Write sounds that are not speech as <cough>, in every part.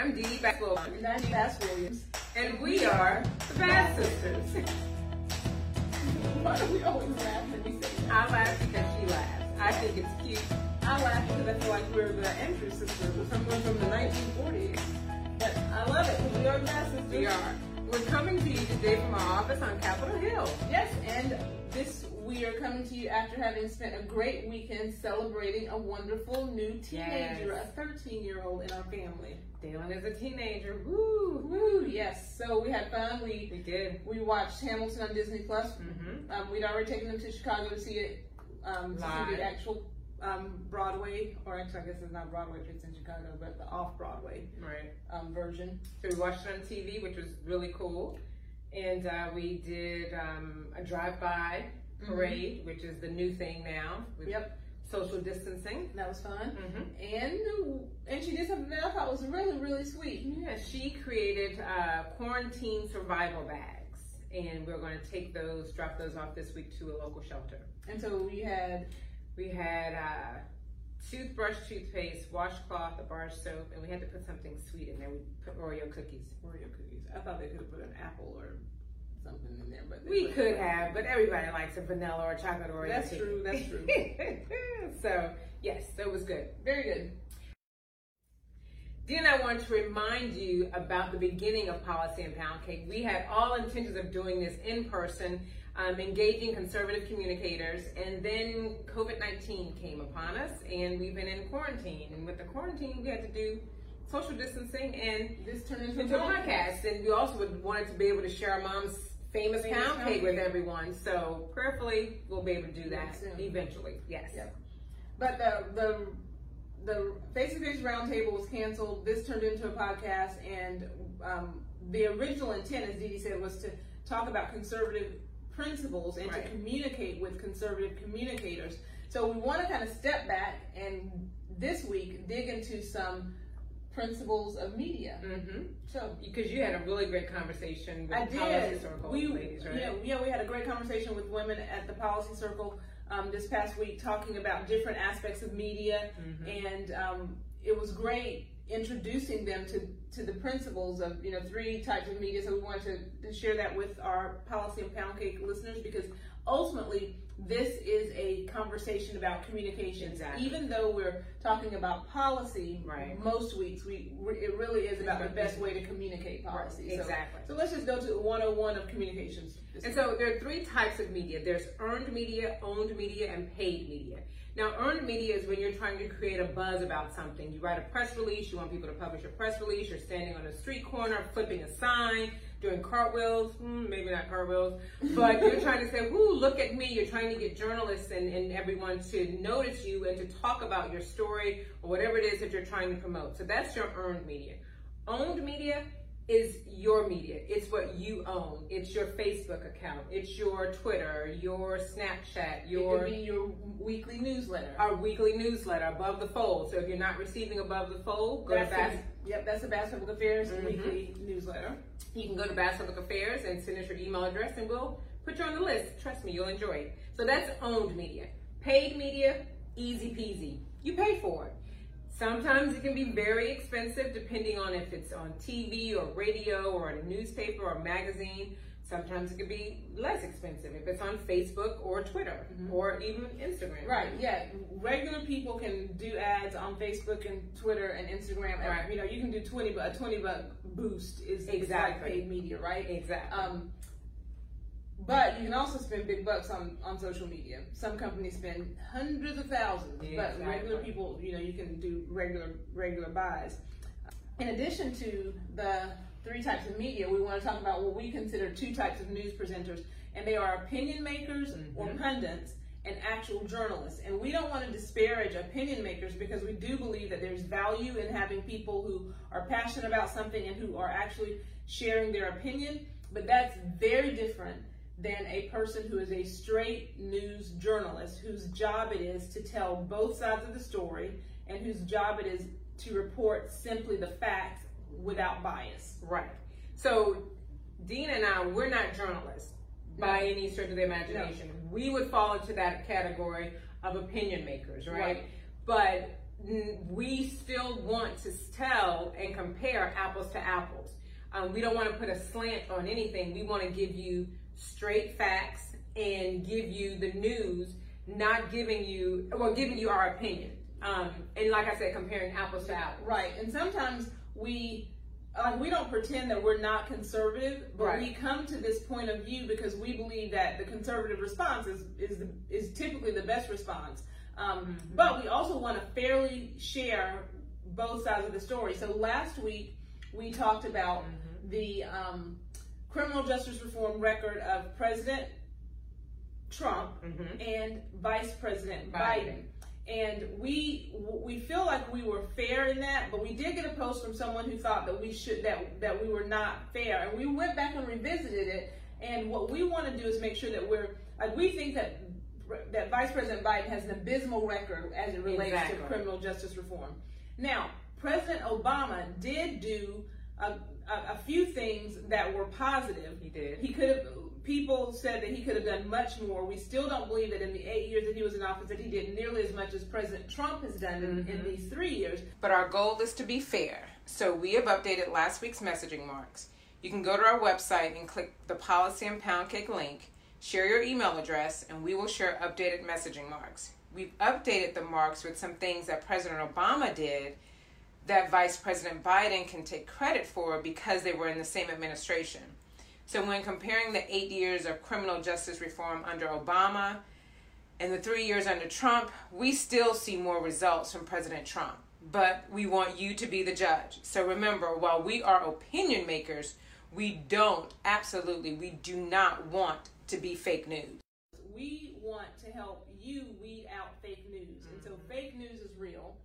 I'm Dee Bass Williams. And I'm Bass Williams. And we are the Bass Sisters. Why do we always laugh when we say that? I laugh because she laughs. I think it's cute. I laugh because I feel like we're the Andrews sisters or someone from the 1940s. But I love it because we are the Bass Sisters. We are. We're coming to you today from our office on Capitol Hill. Yes, and this we are coming to you after having spent a great weekend celebrating a wonderful new teenager, Yes. a 13 year old in our family. Dalen is a teenager. Woo! Woo, yes. So we had fun. We We did. we watched Hamilton on Disney Plus. Mm-hmm. Um, we'd already taken them to Chicago to see it, um, to see the actual um, Broadway, or actually I guess it's not Broadway it's in Chicago, but the off Broadway Right. um, version. So we watched it on TV, which was really cool. And uh, we did um, a drive-by parade, which is the new thing now with Yep, social distancing. that was fun. Mm-hmm. And and she did something that I thought was really really sweet. Yeah, she created uh, quarantine survival bags, and we're going to take those, drop those off this week to a local shelter. And so we had We had uh, toothbrush, toothpaste, washcloth, a bar of soap, and we had to put something sweet in there. We put Oreo cookies. Oreo cookies. I thought they could have put an apple or something in there, but We could have, but everybody likes a vanilla or chocolate Oreo. That's true. That's true. <laughs> so yes, that was good. Very good. Then I want to remind you about the beginning of Policy and Pound Cake. We had all intentions of doing this in person, um, engaging conservative communicators, and then COVID 19 came upon us, and we've been in quarantine. And with the quarantine, we had to do social distancing and This turned into, into a podcast. And we also wanted to be able to share our mom's famous, Famous pound pound cake with everyone. So prayerfully, we'll be able to do that Soon. eventually. Yes. Yep. But the the the face to face roundtable was canceled. This turned into a podcast, and um, the original intent, as Dee Dee said, was to talk about conservative principles and Right. to communicate with conservative communicators. So we want to kind of step back and this week dig into some principles of media. Mm-hmm. So Because you had a really great conversation with I the policy did. circle We, ladies, right? yeah, yeah, we had a great conversation with women at the Policy Circle um, this past week, talking about different aspects of media, Mhm. and um, it was great introducing them to to the principles of you know three types of media. So we wanted to, to share that with our Policy and Pound Cake listeners because ultimately this is a conversation about communication. Exactly. Even though we're talking about policy, Right. most weeks we it really is about the best way to communicate policy. So- Exactly. so let's just go to 101 of communications. And so there are three types of media. There's earned media, owned media, and paid media. Now, earned media is when you're trying to create a buzz about something. You write a press release, you want people to publish a press release, you're standing on a street corner, flipping a sign, doing cartwheels, hmm, maybe not cartwheels, but you're <laughs> trying to say, whoo, look at me. You're trying to get journalists and, and everyone to notice you and to talk about your story or whatever it is that you're trying to promote. So that's your earned media. Owned media is your media. It's what you own. It's your Facebook account. It's your Twitter, your Snapchat, It your could be your weekly newsletter. our weekly newsletter, Above the Fold. So if you're not receiving Above the Fold, go That's to Bass. the- yep, that's the Bass Public Affairs Mhm. weekly newsletter. You can go to Bass Public Affairs and send us your email address, and we'll put you on the list. Trust me, you'll enjoy it. So that's owned media. Paid media, easy peasy. You pay for it. Sometimes it can be very expensive depending on if it's on TV or radio or in a newspaper or magazine. Sometimes it can be less expensive if it's on Facebook or Twitter Mhm. or even Instagram. Right, yeah. Regular people can do ads on Facebook and Twitter and Instagram. Right. You know, you can do 20 but a 20 buck boost is is like Exactly. paid media, right? Exactly. Um, but you can also spend big bucks on, on social media. Some companies spend hundreds of thousands, but Exactly. regular people, you know, you can do regular regular buys. In addition to the three types of media, we want to talk about what we consider two types of news presenters, and they are opinion makers or Mhm. pundits and actual journalists. And we don't want to disparage opinion makers because we do believe that there's value in having people who are passionate about something and who are actually sharing their opinion, but that's very different than a person who is a straight news journalist whose job it is to tell both sides of the story and whose job it is to report simply the facts without bias. Right. So, Dean and I, we're not journalists by any stretch of the imagination. We would fall into that category of opinion makers, right? Right. But we still want to tell and compare apples to apples. Um, we don't want to put a slant on anything. We want to give you straight facts and give you the news, not giving you, well, giving you our opinion. Um, and like I said, comparing apples to apples. Right. And sometimes we like we don't pretend that we're not conservative, but right. we come to this point of view because we believe that the conservative response is is, the, is typically the best response. Um, mm-hmm. But we also want to fairly share both sides of the story. So last week we talked about mm-hmm. the um, criminal justice reform record of President Trump mm-hmm. and Vice President Biden. Biden and we we feel like we were fair in that but we did get a post from someone who thought that we should that that we were not fair and we went back and revisited it and what we want to do is make sure that we're like we think that that vice president biden has an abysmal record as it relates exactly. to criminal justice reform now president obama did do a, a, a few things that were positive he did he could have people said that he could have done much more. We still don't believe that in the eight years that he was in office that he did nearly as much as President Trump has done in, mm-hmm. in these three years. But our goal is to be fair. So we have updated last week's messaging marks. You can go to our website and click the policy and pound cake link, share your email address, and we will share updated messaging marks. We've updated the marks with some things that President Obama did that Vice President Biden can take credit for because they were in the same administration. So when comparing the eight years of criminal justice reform under Obama and the three years under Trump, we still see more results from President Trump. But we want you to be the judge. So remember, while we are opinion makers, we don't, absolutely, we do not want to be fake news. We want to help you weed out fake news. Mm-hmm. And so mm-hmm. fake news is real.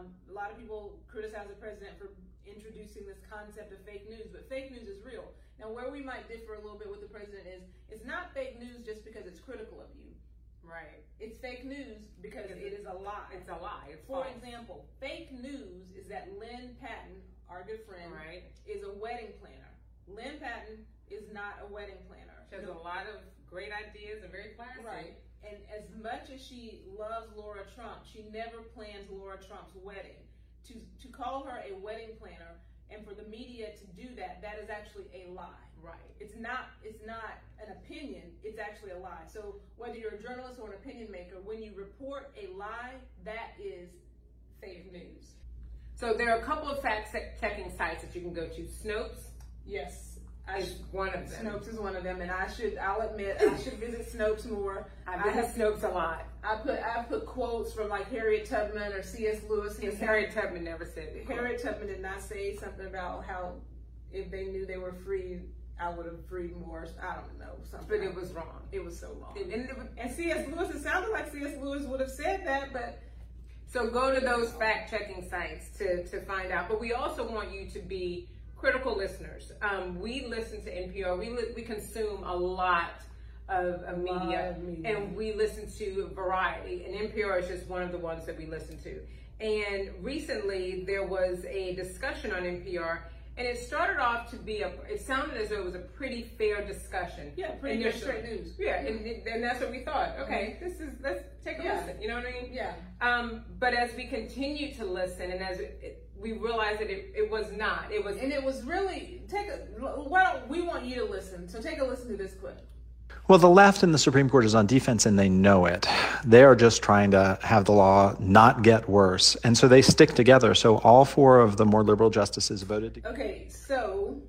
Um, a lot of people criticize the president for introducing this concept of fake news, but fake news is real. Now, where we might differ a little bit with the president is it's not fake news just because it's critical of you. Right. It's fake news because it is a lie. It's a lie. It's For false. example, fake news is that Lynne Patton, our good friend, right. is a wedding planner. Lynne Patton is not a wedding planner. She has no. a lot of great ideas and very classy. Right. And as much as she loves Lara Trump, she never plans Lara Trump's wedding. To to call her a wedding planner and for the media to do that, that is actually a lie. Right. It's not. It's not an opinion. It's actually a lie. So whether you're a journalist or an opinion maker, when you report a lie, that is fake news. So there are a couple of fact checking sites that you can go to. Snopes. Yes. Is one of them. Snopes is one of them, and I should. I'll admit, I should visit Snopes more. I visit I have, Snopes a lot. I put I put quotes from like Harriet Tubman or C.S. Lewis. Because Harriet Tubman never said it. Harriet Tubman did not say something about how if they knew they were free, I would have freed more. I don't know something. But it was wrong. It was so wrong. And, and, and C.S. Lewis, it sounded like C.S. Lewis would have said that, but. So go to those fact checking sites to, to find out. But we also want you to be critical listeners. Um, we listen to NPR. We, li- we consume a lot of, of media, media, and we listen to variety. And NPR is just one of the ones that we listen to. And recently there was a discussion on NPR, and it started off to be a. It sounded as though it was a pretty fair discussion. Yeah, pretty good straight news. Yeah, and, and that's what we thought. Okay, mm-hmm. this is let's take a yeah. listen. You know what I mean? Yeah. Um, but as we continue to listen, and as it, we realized that it, it was not. It was, and it was really take a. Why don't we want you to listen? So take a listen to this clip. Well, the left in the Supreme Court is on defense and they know it. They are just trying to have the law not get worse. And so they stick together. So all four of the more liberal justices voted together. Okay, so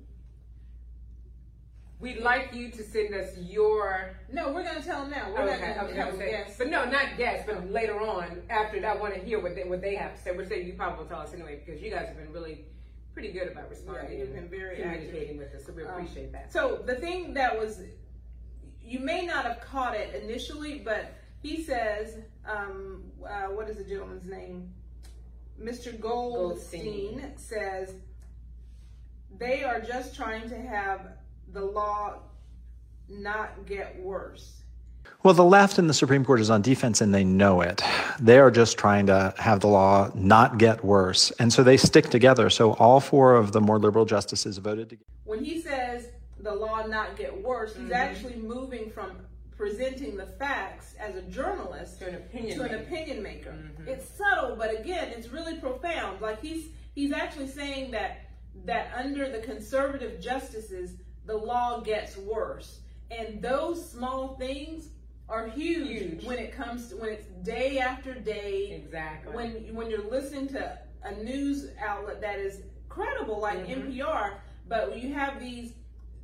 we'd like you to send us your. No, we're going to tell them now. We're okay, not going to guess. But no, not guess, but later on, after that, I want to hear what they, what they have to say, which they, you probably will tell us anyway, because you guys have been really pretty good about responding yeah, you've been very communicating active. with us, so we um, appreciate um, that. So the thing that was you may not have caught it initially, but he says, um, uh, what is the gentleman's name? Mr. Goldstein, Goldstein says they are just trying to have the law not get worse. Well, the left in the Supreme Court is on defense and they know it. They are just trying to have the law not get worse. And so they stick together. So all four of the more liberal justices voted together. When he says the law not get worse. He's mm-hmm. actually moving from presenting the facts as a journalist To an opinion to an maker. opinion maker. Mhm. It's subtle, but again, it's really profound. Like he's he's actually saying that that under the conservative justices, the law gets worse, and those small things are huge, Huge. when it comes to when it's day after day. Exactly. When when you're listening to a news outlet that is credible, like Mhm. NPR, but you have these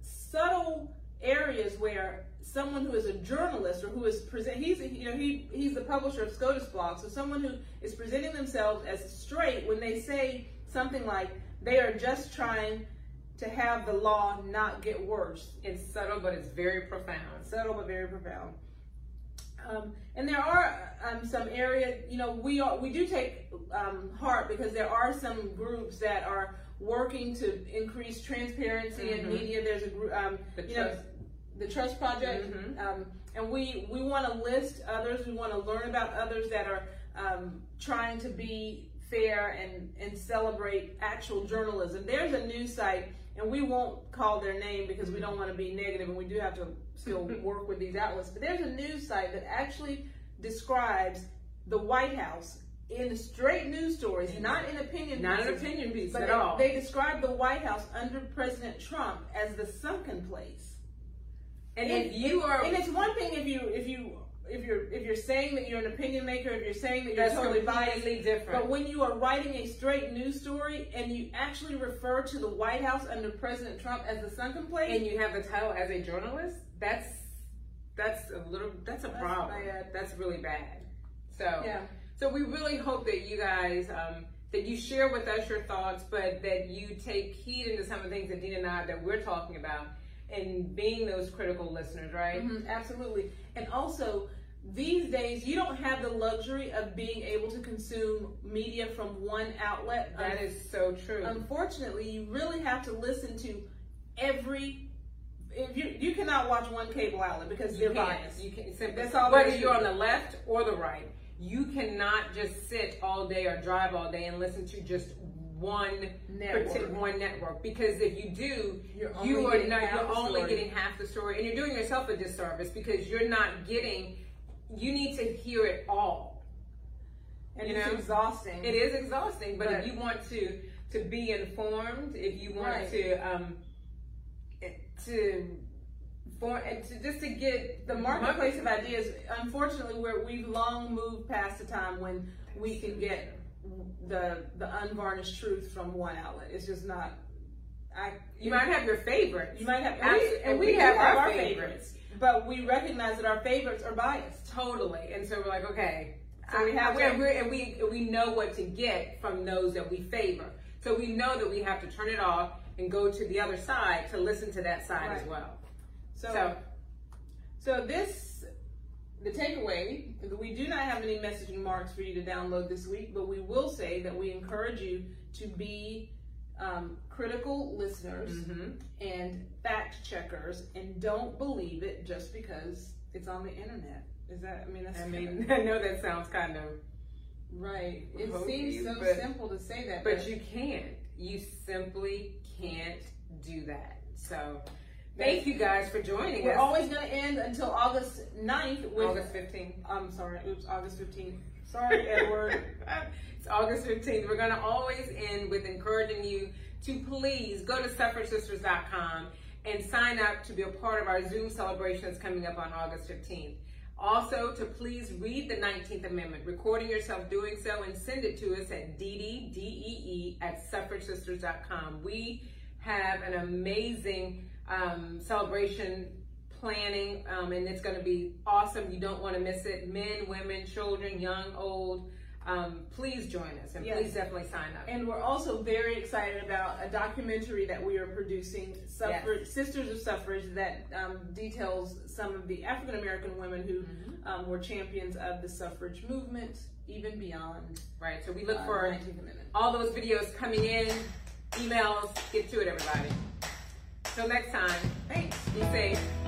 subtle areas where someone who is a journalist or who is present he's you know he he's the publisher of SCOTUS blog so someone who is presenting themselves as straight when they say something like they are just trying to have the law not get worse it's subtle, but it's very profound. subtle but very profound um, and there are um, some areas you know we are we do take um, heart because there are some groups that are working to increase transparency in Mhm. media there's a group um, The you know, trust. the Trust Project, Mhm. um, and we we want to list others. We want to learn about others that are um, trying to be fair and and celebrate actual journalism. There's a news site, and we won't call their name because we mm-hmm. don't want to be negative, and we do have to still mm-hmm. work with these outlets. But there's a news site that actually describes the White House in straight news stories, not in opinion. Not an pieces, opinion piece but at they, all. they describe the White House under President Trump as the sunken place. and if you are, and it's one thing if you if you if you're if you're saying that you're an opinion maker, if you're saying that you're that's totally biased, different. but when you are writing a straight news story and you actually refer to the White House under President Trump as the sunken place, and you have the title as a journalist, that's that's a little that's a That's problem. bad. That's really bad. So yeah, so we really hope that you guys um, that you share with us your thoughts, but that you take heed into some of the things that Dina and I that we're talking about, and being those critical listeners, right? Mhm, absolutely. And also, these days you don't have the luxury of being able to consume media from one outlet. That is so true. unfortunately, you really have to listen to every. If you you cannot watch one cable outlet because you they're biased. You can simply That's all whether you're on the left or the right. You cannot just sit all day or drive all day and listen to just one Network. one network because if you do, You're you only are not. You're only story. getting half the story, and you're doing yourself a disservice because you're not getting. You need to hear it all. and you it's know, exhausting. It is exhausting, but, But- if you want to to be informed, if you want Right. to um to for and to just to get the marketplace of ideas. Unfortunately, where we've long moved past the time when we can get the the unvarnished truth from one outlet. It's just not. I You might have your favorites. you might have and we, and we, do have, our favorites. But we recognize that our favorites are biased. totally, and so we're like, okay. So we have and, we're, and we we know what to get from those that we favor. So we know that we have to turn it off and go to the other side to listen to that side as well. So, So so this, the takeaway, we do not have any messaging marks for you to download this week, but we will say that we encourage you to be um, critical listeners mhm. and fact checkers, and don't believe it just because it's on the internet. Is that? I mean, that's. I mean, <laughs> I know that sounds kind of, right. It hokey, seems so but- simple to say that, but you can't. You simply can't do that. So thank you guys for joining We're us. always going to end until August 9th with. August 15th. I'm sorry. Oops, August 15th. Sorry, <laughs> Edward. it's August 15th. We're going to always end with encouraging you to please go to suffragesisters.com and sign up to be a part of our Zoom celebration that's coming up on August 15th. Also, to please read the 19th Amendment, recording yourself doing so, and send it to us at ddee at suffragesisters.com. We have an amazing um, celebration planning, um, and it's going to be awesome. You don't want to miss it. Men, women, children, young, old. Um, please join us and Yes. please definitely sign up. And we're also very excited about a documentary that we are producing, Suffrage, Sisters of Suffrage, that um, details some of the African American women who Mm-hmm. um, were champions of the suffrage movement, even beyond right. So we look uh, for all those videos coming in, emails. Get to it, everybody. Till next time, Thanks. be safe.